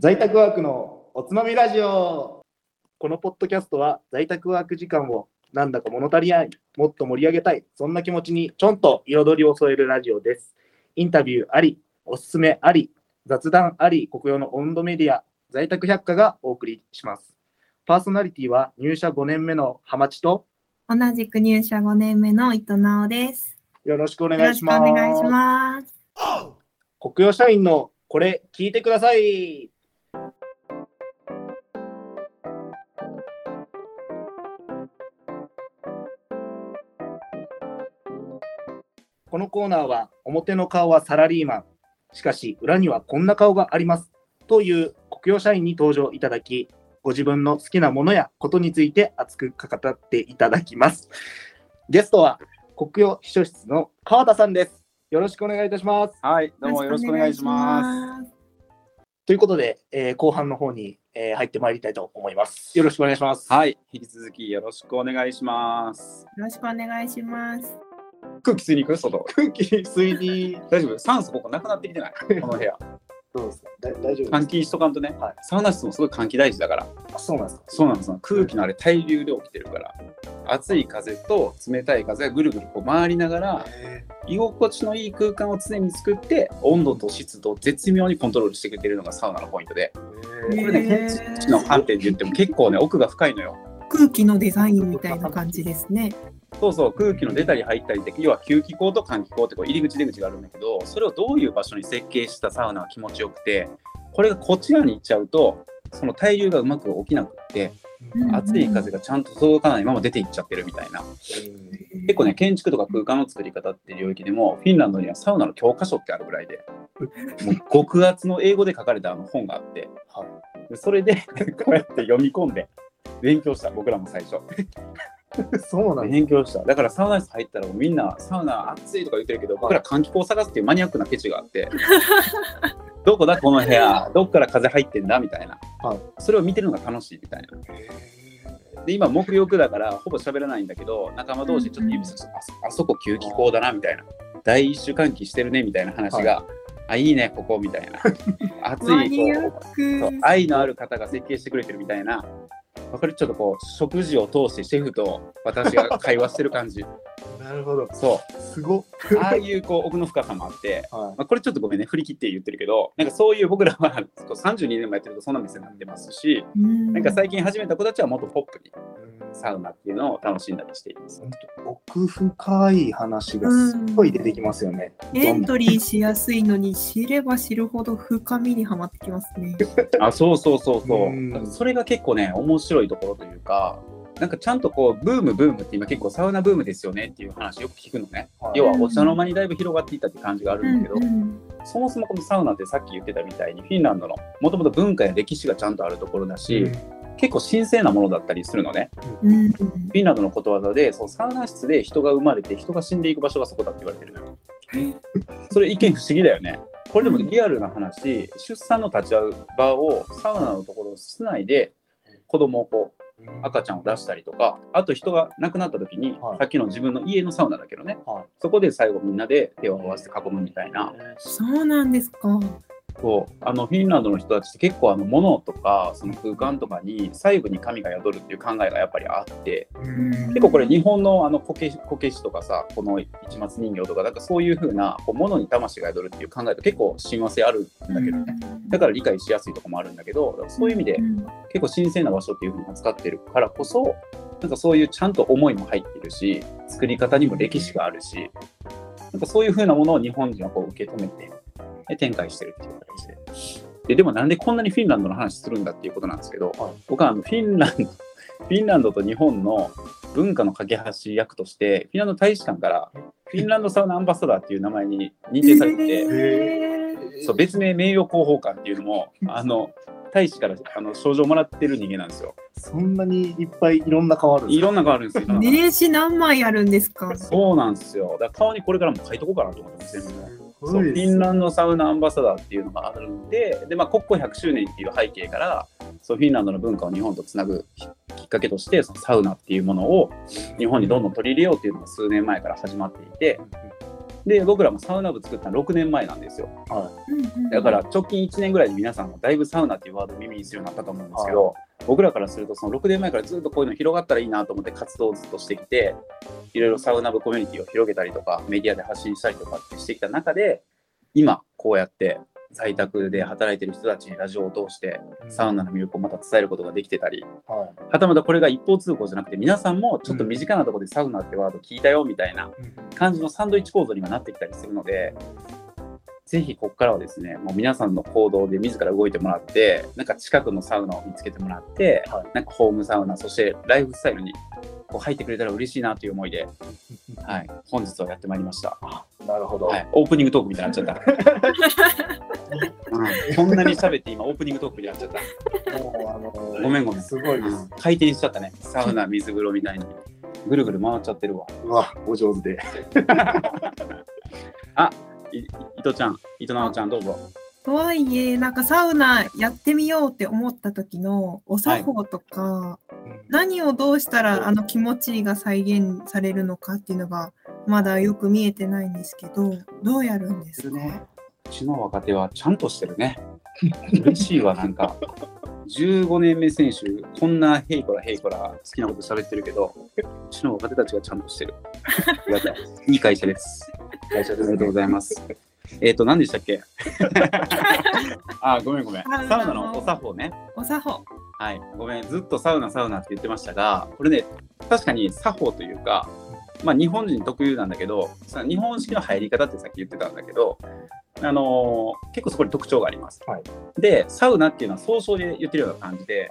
在宅ワークのおつまみラジオこのポッドキャストは在宅ワーク時間をなんだか物足りない、もっと盛り上げたい、そんな気持ちにちょんと彩りを添えるラジオです。インタビューあり、おすすめあり、雑談あり、国用の温度メディア、在宅百科がお送りします。パーソナリティは入社5年目のハマチと同じく入社5年目の伊藤直です。よろしくおよろしくお願いします。願いします。国用社員のこれ聞いてください。このコーナーは表の顔はサラリーマン、しかし裏にはこんな顔がありますという国用社員に登場いただき、ご自分の好きなものやことについて熱く語っていただきます。ゲストは国用秘書室の川田さんです。よろしくお願いいたします。はい、どうもよろしくお願いします。す。ということで、えー後半の方に、えー入ってまいりたいと思います。よろしくお願いします。はい、引き続きよろしくお願いします。よろしくお願いします。空気吸いに行く？外。空気吸いに、大丈夫？酸素ここなくなってきてない？この部屋。どうです大丈夫換です気しとかんとね、はいサウナ室もすごい換気大事だから。かあそうなんですかそうなんですよ。空気のあれ対流で起きてるから。暑い風と冷たい風がぐるぐるこう回りながら居心地のいい空間を常に作って温度と湿度を絶妙にコントロールしてくれてるのがサウナのポイントでこれね建築士の観点で言っても結構ね奥が深いのよ。空気のデザインみたいな感じですね。そうそう空気の出たり入ったりで要は吸気口と換気口ってこう入り口出口があるんだけどそれをどういう場所に設計したサウナは気持ちよくてこれがこっち側に行っちゃうとその対流がうまく起きなくってうん。熱い風がちゃんと届かないまま出ていっちゃってるみたいな。結構ね建築とか空間の作り方っていう領域でもフィンランドにはサウナの教科書ってあるぐらいでもう極厚の英語で書かれたあの本があってはでそれで こうやって読み込んで勉強した僕らも最初。い、そうなん勉強した。だからサウナ室入ったらもうみんなサウナ暑いとか言ってるけど僕ら換気口を探すっていうマニアックなケチがあって。どこだこの部屋 どっから風入ってんだみたいな、はい。それを見てるのが楽しいみたいな。で今木浴だからほぼ喋らないんだけど仲間同士ちょっと指さして、あそあそこ吸気口だなみたいな。第一種換気してるねみたいな話が、あいいねここみたいな。暑いこう愛のある方が設計してくれてるみたいなわかるちょっとこう食事を通してシェフと私が会話してる感じ なるほど。そすごああいうこう奥の深さもあって、はまあ、これちょっとごめんね振り切って言ってるけどなんかそういう僕らはこう32年もやってるとそんな店になってますしうんなんか最近始めた子たちはもっとポップにい。サウナっていうのを楽しんだりしています。奥深い話がすっごい出てきますよね。エントリーしやすいのに知れば知るほど深みにはまってきますね。あそうそうそうそううんそれが結構ね面白いところというかなんかちゃんとこうブームブームって今結構サウナブームですよねっていう話よく聞くのね。はい要はお茶の間にだいぶ広がっていったって感じがあるんだけど、うんうんそもそもこのサウナってさっき言ってたみたいにフィンランドのもともと文化や歴史がちゃんとあるところだし、結構神聖なものだったりするのね。うんうんフィンランドのことわざでそのサウナ室で人が生まれて人が死んでいく場所がそこだって言われてるのよ。それ一見不思議だよね。これでもリアルな話、出産の立ち会う場をサウナのところ室内で子供をこう赤ちゃんを出したりとかあと人が亡くなった時に、はいさっきの自分の家のサウナだけどねはいそこで最後みんなで手を合わせて囲むみたいなそうなんですか。そうあのフィンランドの人たちって結構あの物とかその空間とかに細部に神が宿るっていう考えがやっぱりあって結構これ日本のあのこけこけしとかさこの市松人形とかなんかそういう風なこう物に魂が宿るっていう考えと結構親和性あるんだけどね。だから理解しやすいとこもあるんだけどそういう意味でん。結構神聖な場所っていう風に扱ってるからこそなんかそういうちゃんと思いも入ってるし作り方にも歴史があるしなんかそういう風なものを日本人はこう受け止めてで展開してるっていう形でででもなんでこんなにフィンランドの話するんだっていうことなんですけど、はい僕はあのフィンランドフィンランドと日本の文化の架け橋役としてフィンランド大使館からフィンランドサウナアンバサダーっていう名前に認定されてて、へーそう別名名誉広報官っていうのもあの大使からあの賞状もらってる人間なんですよ。そんなにいっぱいいろんな顔あるんですか？いろんなのがあるんですよ。名刺何枚あるんですか？そうなんですよ。だから顔にこれからも書いとこうかなと思ってます全部。すそうフィンランドサウナアンバサダーっていうのがあるんで、でまあ、国庫100周年っていう背景から、そうフィンランドの文化を日本とつなぐききっかけとして、そのサウナっていうものを日本にどんどん取り入れようっていうのが数年前から始まっていて、で僕らもサウナ部作ったの6年前なんですよ。だから直近1年ぐらいで皆さんもだいぶサウナっていうワードを耳にするようになったと思うんですけど、僕らからするとその6年前からずっとこういうの広がったらいいなと思って活動をずっとしてきていろいろサウナ部コミュニティを広げたりとかメディアで発信したりとかってしてきた中で今こうやって在宅で働いてる人たちにラジオを通してサウナの魅力をまた伝えることができてたり、ははたまたこれが一方通行じゃなくて皆さんもちょっと身近なところでサウナってワード聞いたよみたいない感じのサンドイッチ構造にはなってきたりするのでぜひここからはですねもう皆さんの行動で自ら動いてもらってなんか近くのサウナを見つけてもらって、はいなんかホームサウナそしてライフスタイルにこう入ってくれたら嬉しいなという思いで、はい、本日はやってまいりました。なるほど。はい、オープニングトークみたいになっちゃった。うん、こんなに喋って今オープニングトークみたいになっちゃった。もうあのごめんごめん。すごいですうん。回転しちゃったね。サウナ、水風呂みたいに。ぐるぐる回っちゃってるわ。うわ、お上手で。い伊藤ちゃん、伊藤直ちゃん、どうぞ。とはいえ、なんかサウナやってみようって思った時のお作法とか、何をどうしたらあの気持ちが再現されるのかっていうのがまだよく見えてないんですけど、どうやるんですか、ね。うちの若手はちゃんとしてるね。嬉しいわ、なんか。15年目選手、こんなヘイコラヘイコラ好きなこと喋ってるけど、うちの若手たちがちゃんとしてる。ありがたい。いい会社です。会社です。ありがとうございます。えっ、と、何でしたっけ？あ、ごめんごめん。サウナのお作法ね。お作法。はい、ごめん、ずっとサウナ、サウナって言ってましたが、これね、確かに作法というか、まあ、日本人特有なんだけど、さ日本式の入り方ってさっき言ってたんだけど、あのー結構そこに特徴があります。はいで、サウナっていうのは総称で言ってるような感じで、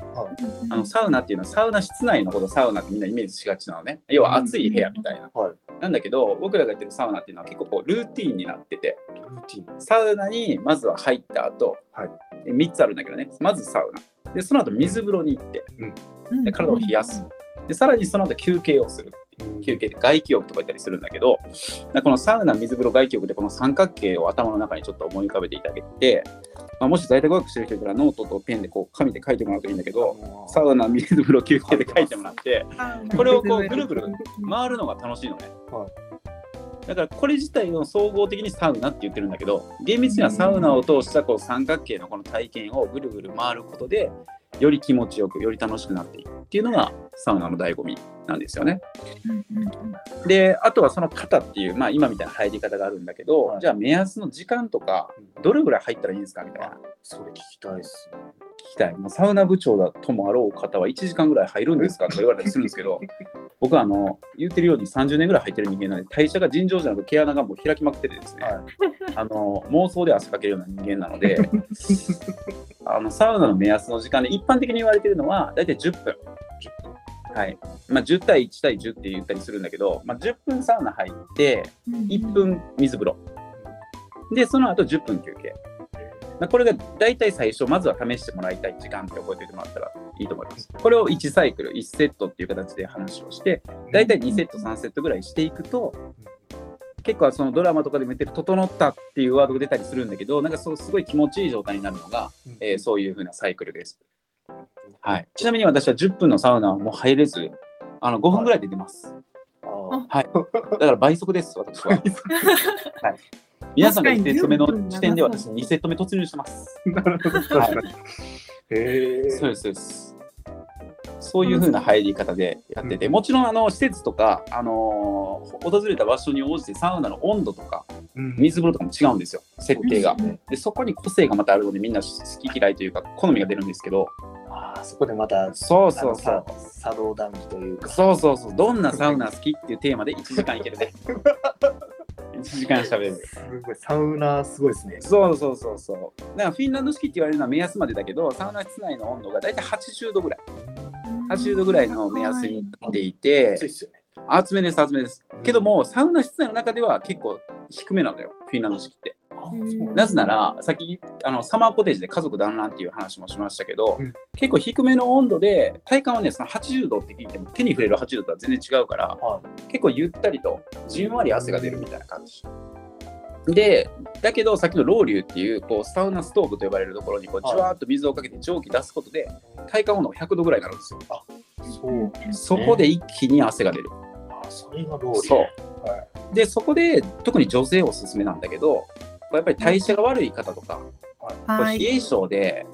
あのサウナっていうのはサウナ室内のことサウナってみんなイメージしがちなのね。要は暑い部屋みたいな。はい。なんだけど、僕らが言ってるサウナっていうのは結構こうルーティーンになってて、ルーティン。サウナにまずは入った後、はいで3つあるんだけどね、まずサウナ。で、その後水風呂に行って、で体を冷やす。で、さらにその後休憩をする。休憩で外気浴とか言ったりするんだけど、このサウナ、水風呂、外気浴でこの三角形を頭の中にちょっと思い浮かべていただけて、まあ、もし在宅ワークしてる人いたらノートとペンでこう紙で書いてもらうといいんだけど、サウナ、水風呂、休憩で書いてもらって、これをこうぐるぐる回るのが楽しいのね。はい。だからこれ自体を総合的にサウナって言ってるんだけど厳密にはサウナを通したこう三角形のこの体験をぐるぐる回ることでより気持ちよくより楽しくなっていくっていうのがサウナの醍醐味なんですよね。であとはその肩っていう、まあ、今みたいな入り方があるんだけど、はいじゃあ目安の時間とかどれぐらい入ったらいいんですかみたいなそれ聞きたいですね。聞きたい。もうサウナ部長だともあろう方は1時間ぐらい入るんですかとか言われたりするんですけど、僕はあの言ってるように30年ぐらい入ってる人間なので、代謝が尋常じゃなく毛穴がもう開きまくっててですね、はい。あの妄想で汗かけるような人間なので、あのサウナの目安の時間で一般的に言われてるのは大体10分。はい。まあ、10対1対10って言ったりするんだけど、まあ、10分サウナ入って1分水風呂。でその後10分休憩。まあこれが大体最初まずは試してもらいたい時間って覚えておいてもらったらいいと思います。これを1サイクル1セットっていう形で話をして大体2セット3セットぐらいしていくと結構そのドラマとかでも言ってる「整った」っていうワードが出たりするんだけどなんかそうすごい気持ちいい状態になるのが、えーそういう風なサイクルです、はい、ちなみに私は10分のサウナはもう入れずあの5分ぐらいで出ます、あはい、だから倍速です、私は。はい、皆さんが1セット目の時点で私2セット目突入してます。ー なるほど。確かに。へえ。そうです、そうです。そういう風な入り方でやってて、もちろんあの施設とか、あのー訪れた場所に応じてサウナの温度とかうん水風呂とかも違うんですよ、設定がですね。でそこに個性がまたあるので、みんな好き嫌いというか、好みが出るんですけど、あーそこでまた、そうそうそう。さ作動談義というか。そうそうそう、どんなサウナ好きっていうテーマで1時間いけるね。1時間しゃべる。すごい、サウナすごいですね。そうそうそうそう。だからフィンランド式って言われるのは目安までだけど、サウナ室内の温度が大体80度ぐらい。80度ぐらいの目安になっていて暑い、っすよね。厚めです、厚めです。けども、サウナ室内の中では結構低めなのよ、フィンランド式って。なぜなら、さっきあのサマーコテージで家族団らんっていう話もしましたけど、うん結構低めの温度で、体感はね、その80度って聞いても手に触れる80度とは全然違うから、は結構ゆったりとじんわり汗が出るみたいな感じ。で、だけどさっきのロウリュっていうこうサウナストーブと呼ばれるところにこうはいじわーっと水をかけて蒸気出すことで体感温度が100度ぐらいになるんですよ。そう。そこで一気に汗が出る。あ、それがローリー。そう。はでそこで特に女性おすすめなんだけどやっぱり代謝が悪い方とか、はい。冷え性で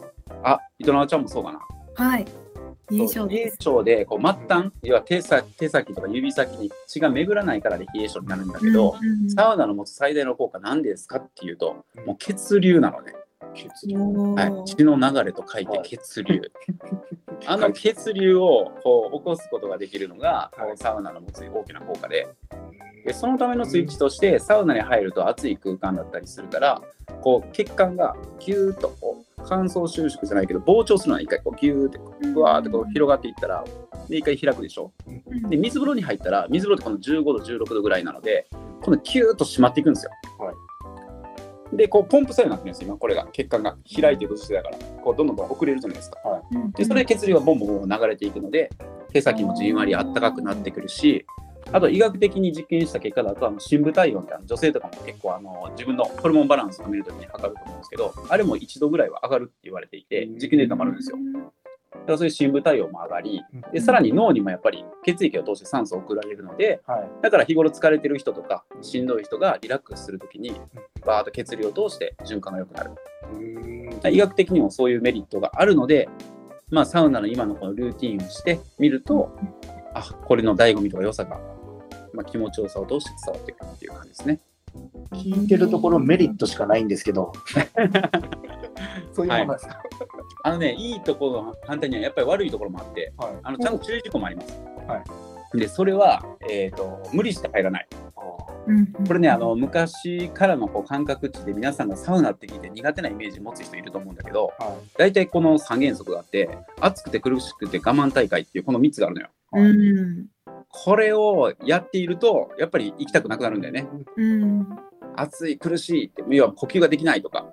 あ糸永ちゃんもそうかな。はい。冷え性冷え。性でこう末端要は手先手先とか指先に血が巡らないからで冷え性になるんだけど、うんうんサウナの持つ最大の効果何ですかっていうともう血流なのね、血流。おはい、ー血の流れと書いて血流、あの血流をこう起こすことができるのが、こうサウナの持つ大きな効果ででそのためのスイッチとしてサウナに入ると暑い空間だったりするからこう血管がギューッとこう乾燥収縮じゃないけど膨張するのは一回こうギューってふわーってこう広がっていったらで一回開くでしょ？うん。で水風呂に入ったら水風呂ってこの15度16度ぐらいなのでこのキューッと締まっていくんですよ、はい。でこうポンプ作用になってるんですよ。今これが血管が開いていく姿勢だから。こうどんどん遅れるじゃないですか。うんでそれで血流がボンボンボンボン流れていくので手先もじんわりあったかくなってくるしあと医学的に実験した結果だとあの深部体温ってあの女性とかも結構あの自分のホルモンバランスを見るときに測ると思うんですけどあれも1度ぐらいは上がるって言われていて実験データもあるんですよ。だからそういう深部体温も上がりでさらに脳にもやっぱり血液を通して酸素を送られるのではい。だから日頃疲れてる人とかしんどい人がリラックスするときにバーッと血流を通して循環が良くなる。医学的にもそういうメリットがあるので、まあ、サウナの今のこのルーティンをしてみると、あこれの醍醐味とか良さが、まあ、気持ちよさを通して伝わってくるっていう感じですね。聞いてるところメリットしかないんですけどそういうものですか、あのね、いいところの反対にはやっぱり悪いところもあって、はいあのちゃんと注意事項もあります。はで、それは、えーと、無理して入らない。うんこれね、あの昔からのこう感覚値で皆さんがサウナって聞いて苦手なイメージ持つ人いると思うんだけど、は大体この3原則があって、暑くて苦しくて我慢大会っていうこの3つがあるのよ。うんこれをやっていると、やっぱり行きたくなくなるんだよね。うん暑い、苦しいって、要は呼吸ができないとか。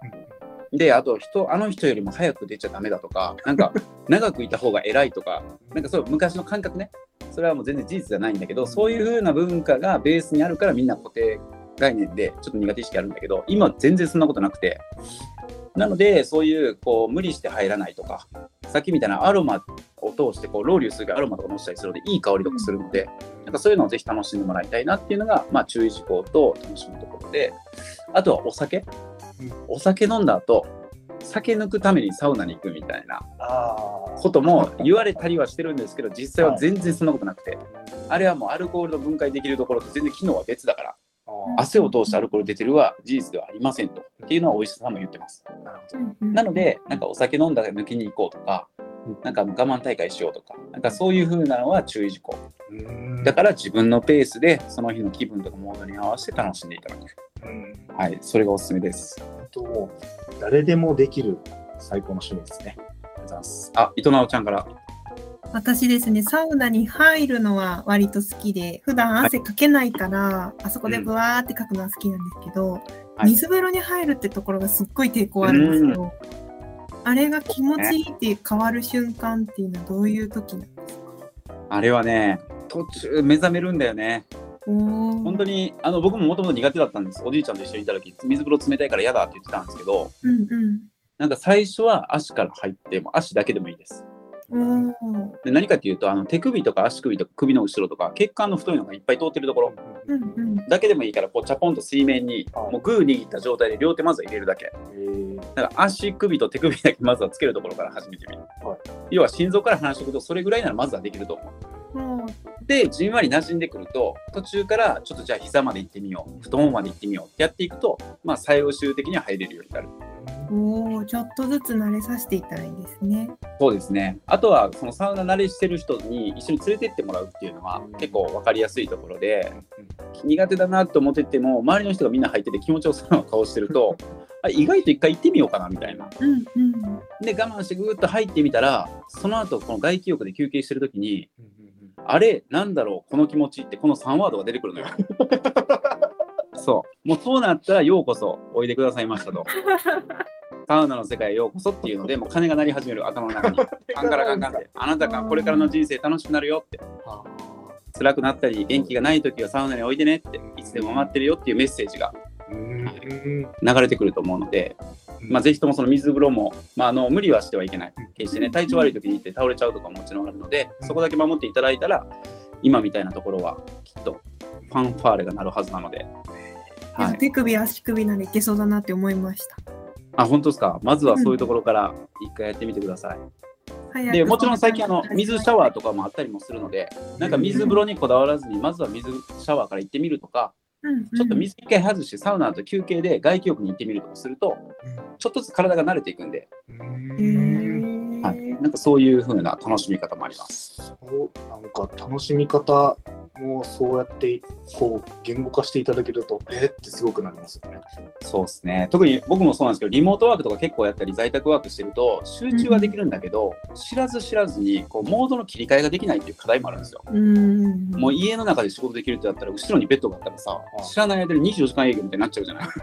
で、あと人、あの人よりも早く出ちゃダメだとか、なんか 長くいた方が偉いとか、なんかそう昔の感覚ね。それはもう全然事実じゃないんだけど、そういう風な文化がベースにあるからみんな固定概念でちょっと苦手意識あるんだけど、今は全然そんなことなくて。なので、そういうこう無理して入らないとか、さっきみたいなアロマを通してこうロウリュするアロマとか乗せたりするので、いい香りとかするので、なんかそういうのをぜひ楽しんでもらいたいなっていうのが、まあ、注意事項と楽しむところで、あとはお酒。うん。お酒飲んだ後、酒抜くためにサウナに行くみたいなあことも言われたりはしてるんですけど、実際は全然そんなことなくて、あれはもうアルコールの分解できるところと全然機能は別だから、汗を通してアルコール出てるは事実ではありませんと。っていうのはお医者さんも言ってます。なので、なんかお酒飲んだら抜きに行こうとか、なんか我慢大会しようとか、なんかそういう風なのは注意事項。どだから自分のペースでその日の気分とかモードに合わせて楽しんでいただく。うんはい、それがおすすめです。本当もう誰でもできる最高の趣味ですね。ありがとうございます。あ、伊藤直ちゃんから。私ですね、サウナに入るのは割と好きで、普段汗かけないから、あそこでブワーってかくのは好きなんですけど、はい水風呂に入るってところがすっごい抵抗あるんですよ。あれが気持ちいいって変わる瞬間っていうのはどういう時なんですか？あれはね、途中目覚めるんだよね。本当に、あの僕ももともと苦手だったんです。おじいちゃんと一緒にいた時、水風呂冷たいから嫌だって言ってたんですけど、うんうん。なんか最初は足から入って、もう足だけでもいいです。で何かっていうと、あの手首とか足首とか首の後ろとか、血管の太いのがいっぱい通ってるところうんうん。だけでもいいから、こうチャポンと水面に、はいもうグー握った状態で両手まずは入れるだけ。えーだから足首と手首だけまずはつけるところから始めてみる。はい要は心臓から離しておくと、それぐらいならまずはできると思う。もで、じんわり馴染んでくると、途中からちょっとじゃあ膝まで行ってみよう、太ももまで行ってみようってやっていくと、まあ最終的には入れるようになる。うおーちょっとずつ慣れさせていったらいいですね。そうですね。あとは、そのサウナ慣れしてる人に一緒に連れてってもらうっていうのは結構分かりやすいところで、苦手だなと思ってても、周りの人がみんな入ってて気持ちよさそうな顔してると、あ意外と一回行ってみようかなみたいな。うんうん。で、我慢してぐーっと入ってみたら、その後、この外気浴で休憩してる時に、うんうんうんあれ、なんだろう、この気持ちって、この3ワードが出てくるのよ。そう。もうそうなったら、ようこそおいでくださいましたと。サウナの世界へようこそっていうので、もう鐘が鳴り始める頭の中に。カンカラカンカンって。あなたがこれからの人生楽しくなるよって。あ辛くなったり、元気がない時はサウナにおいでねって。いつでも待ってるよっていうメッセージが流れてくると思うので、まあ、ぜひともその水風呂も、まあ、あの無理はしてはいけない。決してね、体調悪い時に行って倒れちゃうとかももちろんあるので、そこだけ守っていただいたら、今みたいなところはきっとファンファーレが鳴るはずなので。はい、手首、足首ならいけそうだなって思いました。あ、本当ですか？まずはそういうところから一回やってみてください。うん、でもちろん最近あの水シャワーとかもあったりもするので、なんか水風呂にこだわらずに、まずは水シャワーから行ってみるとか、ちょっと水一回外してサウナと休憩で外気浴に行ってみるとかすると、ちょっとずつ体が慣れていくんで、はい、なんかそういう風な楽しみ方もあります。そうなんか楽しみ方もそうやってこう言語化していただけると、えってすごくなりますよね。そうですね。特に僕もそうなんですけど、リモートワークとか結構やったり、在宅ワークしてると、集中はできるんだけど、うん、知らず知らずにこうモードの切り替えができないっていう課題もあるんですよ。うんもう家の中で仕事できるってなったら、後ろにベッドがあったらさ、知らない間に24時間営業みたいになっちゃうじゃない。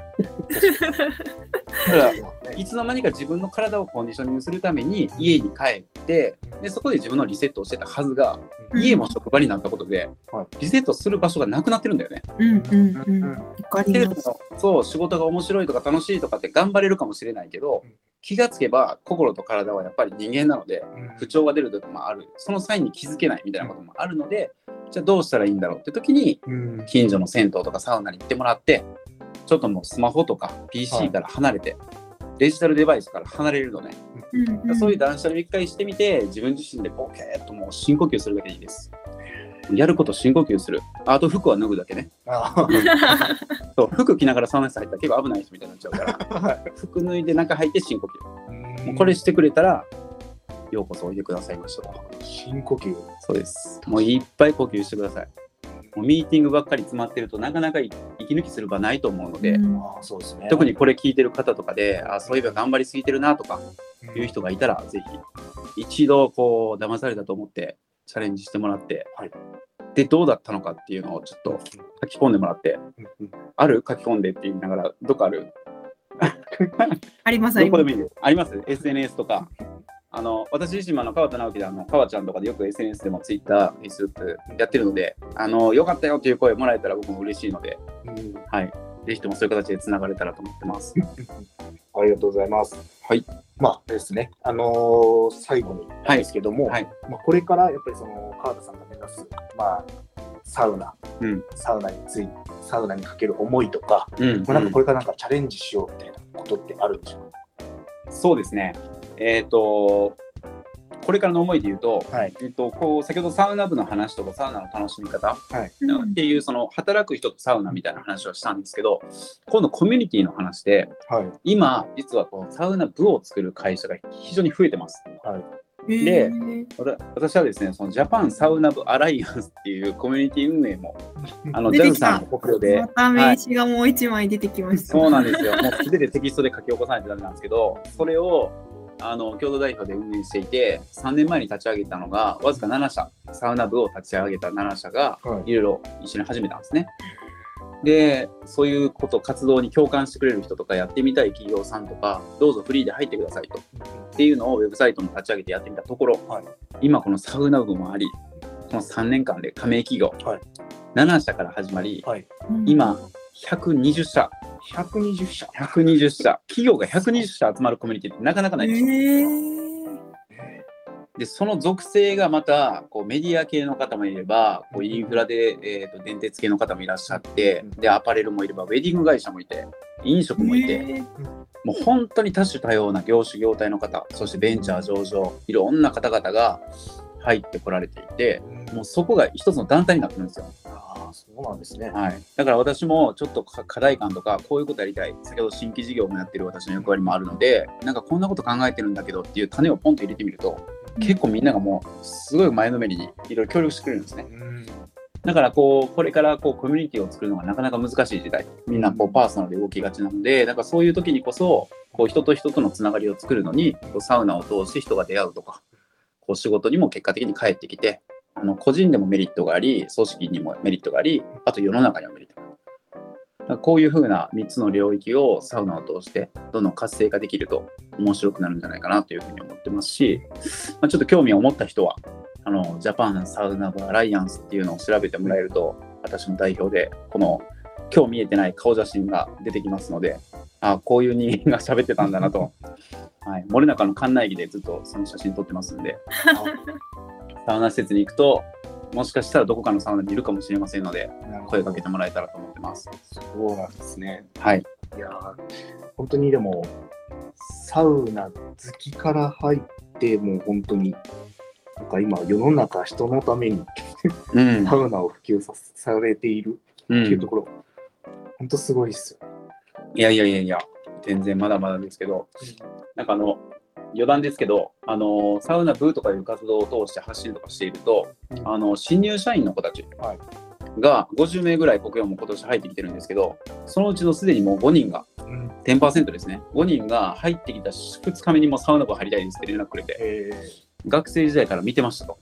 だからいつの間にか自分の体をコンディショニングするために家に帰ってでそこで自分のリセットをしてたはずが、家も職場になったことで、リセットする場所がなくなってるんだよね。うんうんうん、そう仕事が面白いとか楽しいとかって頑張れるかもしれないけど気がつけば心と体はやっぱり人間なので不調が出る時もある。その際に気づけないみたいなこともあるのでじゃあどうしたらいいんだろうって時に近所の銭湯とかサウナに行ってもらってちょっともうスマホとか PC から離れて、はい、デジタルデバイスから離れるのね、うんうん、そういう断捨離を一回してみて自分自身でボケーっともう深呼吸するだけでいいですやること深呼吸する。あと服は脱ぐだけね。そう服着ながらサウナ室入ったら結構危ない人みたいになっちゃうから。服脱いで中入って深呼吸。もうこれしてくれたらようこそおいでくださいました深呼吸。そうです。もういっぱい呼吸してください。もうミーティングばっかり詰まってるとなかなか息抜きする場ないと思うので、うん。そうですね、特にこれ聞いてる方とかであそういえば頑張りすぎてるなとかいう人がいたら、うん、ぜひ一度こう騙されたと思ってチャレンジしてもらって、はい、でどうだったのかっていうのをちょっと書き込んでもらって、うん、ある書き込んでって言いながらどこある？ありますどこでもいいです。あります？SNS とか。あの私自身もあの川田直樹であの川ちゃんとかでよく SNS でも Twitter、Facebook やってるので、あのよかったよという声もらえたら僕も嬉しいので、うん、はい、ぜひともそういう形でつながれたらと思ってます。ありがとうございます。はい。まあですね、あのー、最後になんですけども、はい。はい、まあ、これからやっぱりその川田さんが目指す、まあ、サウナ、うん、サウナについて、サウナにかける思いとか、うん、まあ、なんかこれからなんかチャレンジしようみたいなことってあるんでしょうか、そうですね。えっ、ー、と、これからの思いで言うと、はい、えっと、こう先ほどサウナ部の話とかサウナの楽しみ方、はい、っていうその働く人とサウナみたいな話をしたんですけど今度コミュニティの話で、はい、今実はこうサウナ部を作る会社が非常に増えてます。はいで、私はですね、そのジャパンサウナ部アライアンスっていうコミュニティ運営も、あのジャズさんの国で。また名刺がもう一枚出てきました。はい、そうなんですよ。もうすべてテキストで書き起こさないとダメなんですけど、それをあの共同代表で運営していて3年前に立ち上げたのがわずか7社サウナ部を立ち上げた7社がい。ろいろ一緒に始めたんですね。でそういうこと活動に共感してくれる人とかやってみたい企業さんとかどうぞフリーで入ってくださいと。っていうのをウェブサイトも立ち上げてやってみたところ、はい、今このサウナ部もありこの3年間で加盟企業、はい、7社から始まり、はい、今120社120社。120社。企業が120社集まるコミュニティってなかなかないでしょ。えー、で、その属性がまたこうメディア系の方もいれば、こうインフラで、えーと、電鉄系の方もいらっしゃって、で、アパレルもいれば、ウェディング会社もいて、飲食もいて、えー、もう本当に多種多様な業種業態の方、そしてベンチャー上場、いろんな方々が入ってこられていて、もうそこが一つの団体になってるんですよ。そうなんですね。はい。だから私もちょっと課題感とか、こういうことやりたい。先ほど新規事業もやってる私の役割もあるので、なんかこんなこと考えてるんだけどっていう種をポンと入れてみると、結構みんながもうすごい前のめりにいろいろ協力してくれるんですね。だからこうこれからこうコミュニティを作るのがなかなか難しい時代みんなこうパーソナルで動きがちなのでだからそういう時にこそこう人と人とのつながりを作るのにサウナを通して人が出会うとかこう仕事にも結果的に帰ってきてあの個人でもメリットがあり、組織にもメリットがあり、あと世の中にもメリットがある。こういうふうな3つの領域をサウナを通してどんどん活性化できると面白くなるんじゃないかなというふうに思ってますし、まあ、ちょっと興味を持った人はあのジャパンサウナ部アライアンスっていうのを調べてもらえると私の代表でこの今日見えてない顔写真が出てきますのでああこういう人間が喋ってたんだなと、はい、森中の館内着でずっとその写真撮ってますんで。サウナ施設に行くともしかしたらどこかのサウナにいるかもしれませんので、声かけてもらえたらと思ってます。そうなんですね。はい。いやー本当にでも、サウナ好きから入って、もう本当に、なんか今、世の中、人のためにうんサウナを普及さされているっていうところ、本当すごいですよ。いやいやいやいや、全然まだまだですけど、なんかあの、余談ですけど、あのサウナ部とかいう活動を通して発信とかしていると、うん。あの新入社員の子たちはい。が50名ぐらい国用も今年入ってきてるんですけど、そのうちのすでにもう5人が、うん。10%ですね、5人が入ってきた2日目にもサウナ部入りたいですって連絡くれて、え学生時代から見てましたと。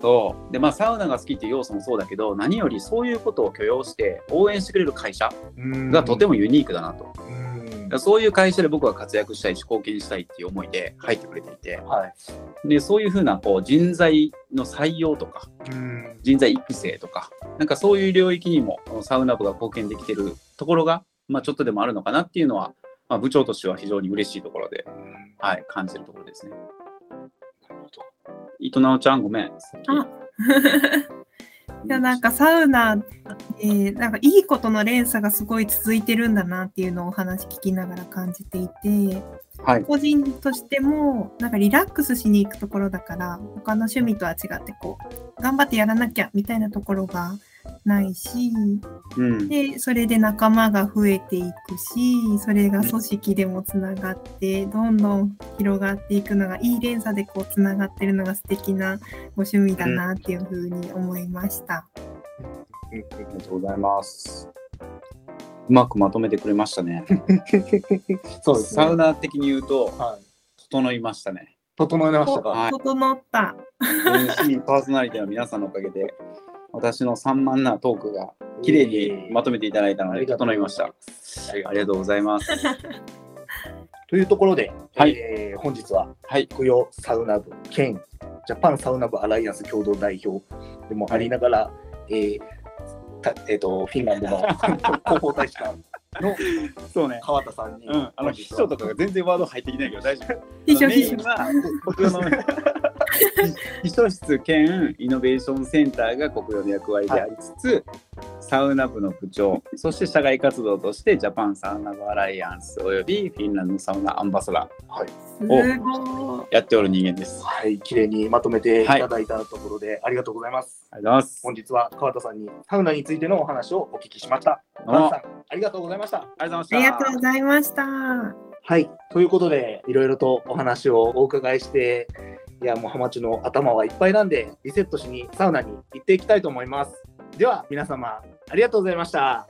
そう。でまあ、サウナが好きっていう要素もそうだけど、何よりそういうことを許容して応援してくれる会社がとても、もユニークだなと。うんだからそういう会社で僕は活躍したいし貢献したいっていう思いで入ってくれていて。はい。でそういうふうなこう人材の採用とかうん。人材育成とかなんかそういう領域にもこのサウナ部が貢献できてるところが、まあ、ちょっとでもあるのかなっていうのは、まあ、部長としては非常に嬉しいところで、はい、感じるところですね。伊藤直ちゃんごめん。あいやなんかサウナ、えーなんかいいことの連鎖がすごい続いてるんだなっていうのをお話聞きながら感じていてはい、個人としてもなんかリラックスしに行くところだから他の趣味とは違ってこう頑張ってやらなきゃみたいなところがないしうん、でそれで仲間が増えていくしそれが組織でもつながってどんどん広がっていくのがいい連鎖でこうつながってるのが素敵なご趣味だなっていうふうに思いました。ありがとうございます。うまくまとめてくれましたね。そうですね。サウナ的に言うと、はい。整いましたね。整えましたか？はい整った。MC パーソナリティの皆さんのおかげで、私の散漫なトークが綺麗にまとめていただいたので、整いました。ありがとうございます。というところで、はいえー本日ははい。国用サウナ部兼ジャパンサウナ部アライアンス共同代表でもありながら、えーたえー、とフィンランドの 広報大使館のそうね。川田さんに、うん、あの秘書とかが全然ワード入ってきないけど大丈夫。秘書秘書。は国用の 秘書室兼イノベーションセンターが国用の役割でありつつ、サウナ部の部長、そして社外活動としてジャパンサウナ部アライアンスおよびフィンランドのサウナアンバサダーはいすごい。やっておる人間です。あはい、綺麗にまとめていただいたところで、ありがとうございます。りがとうございます。本日は川田さんにサウナについてのお話をお聞きしました。川田さん、ありがとうございました。ありがとうございました。ありがとうございました。はい、ということで、いろいろとお話をお伺いして、いや、もうハマチの頭はいっぱいなんで、リセットしにサウナに行っていきたいと思います。では、皆様、ありがとうございました。